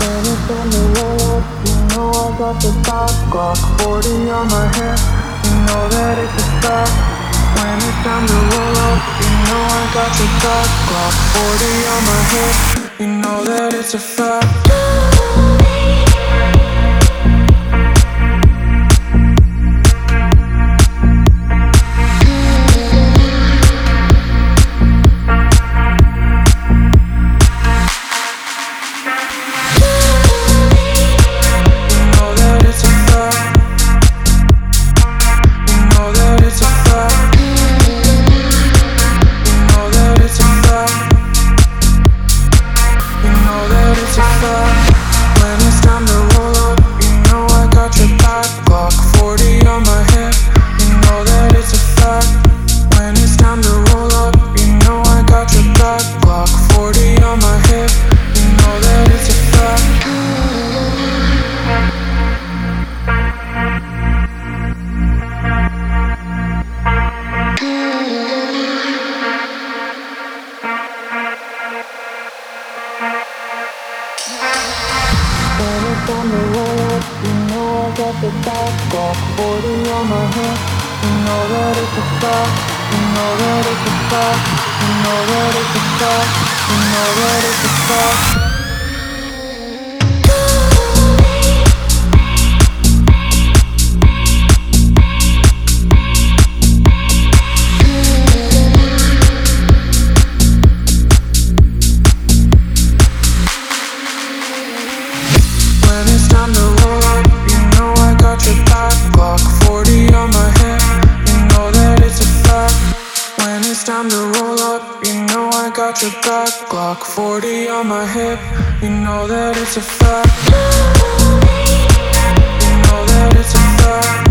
When it's road, you know I got the top Glock 40 on my hip, you know that it's a. When it's time to roll up, you know I got the top Glock 40 on my hip, you know that it's a fact. On the road, you know I got the back Glock 40 on my hip. You know that it's a fact. You know that it's a fact. You know that it's a fact. You know that it's a fact. It's time to roll up, you know I got your back. Glock 40 on my hip, you know that it's a fact. You know that it's a fact.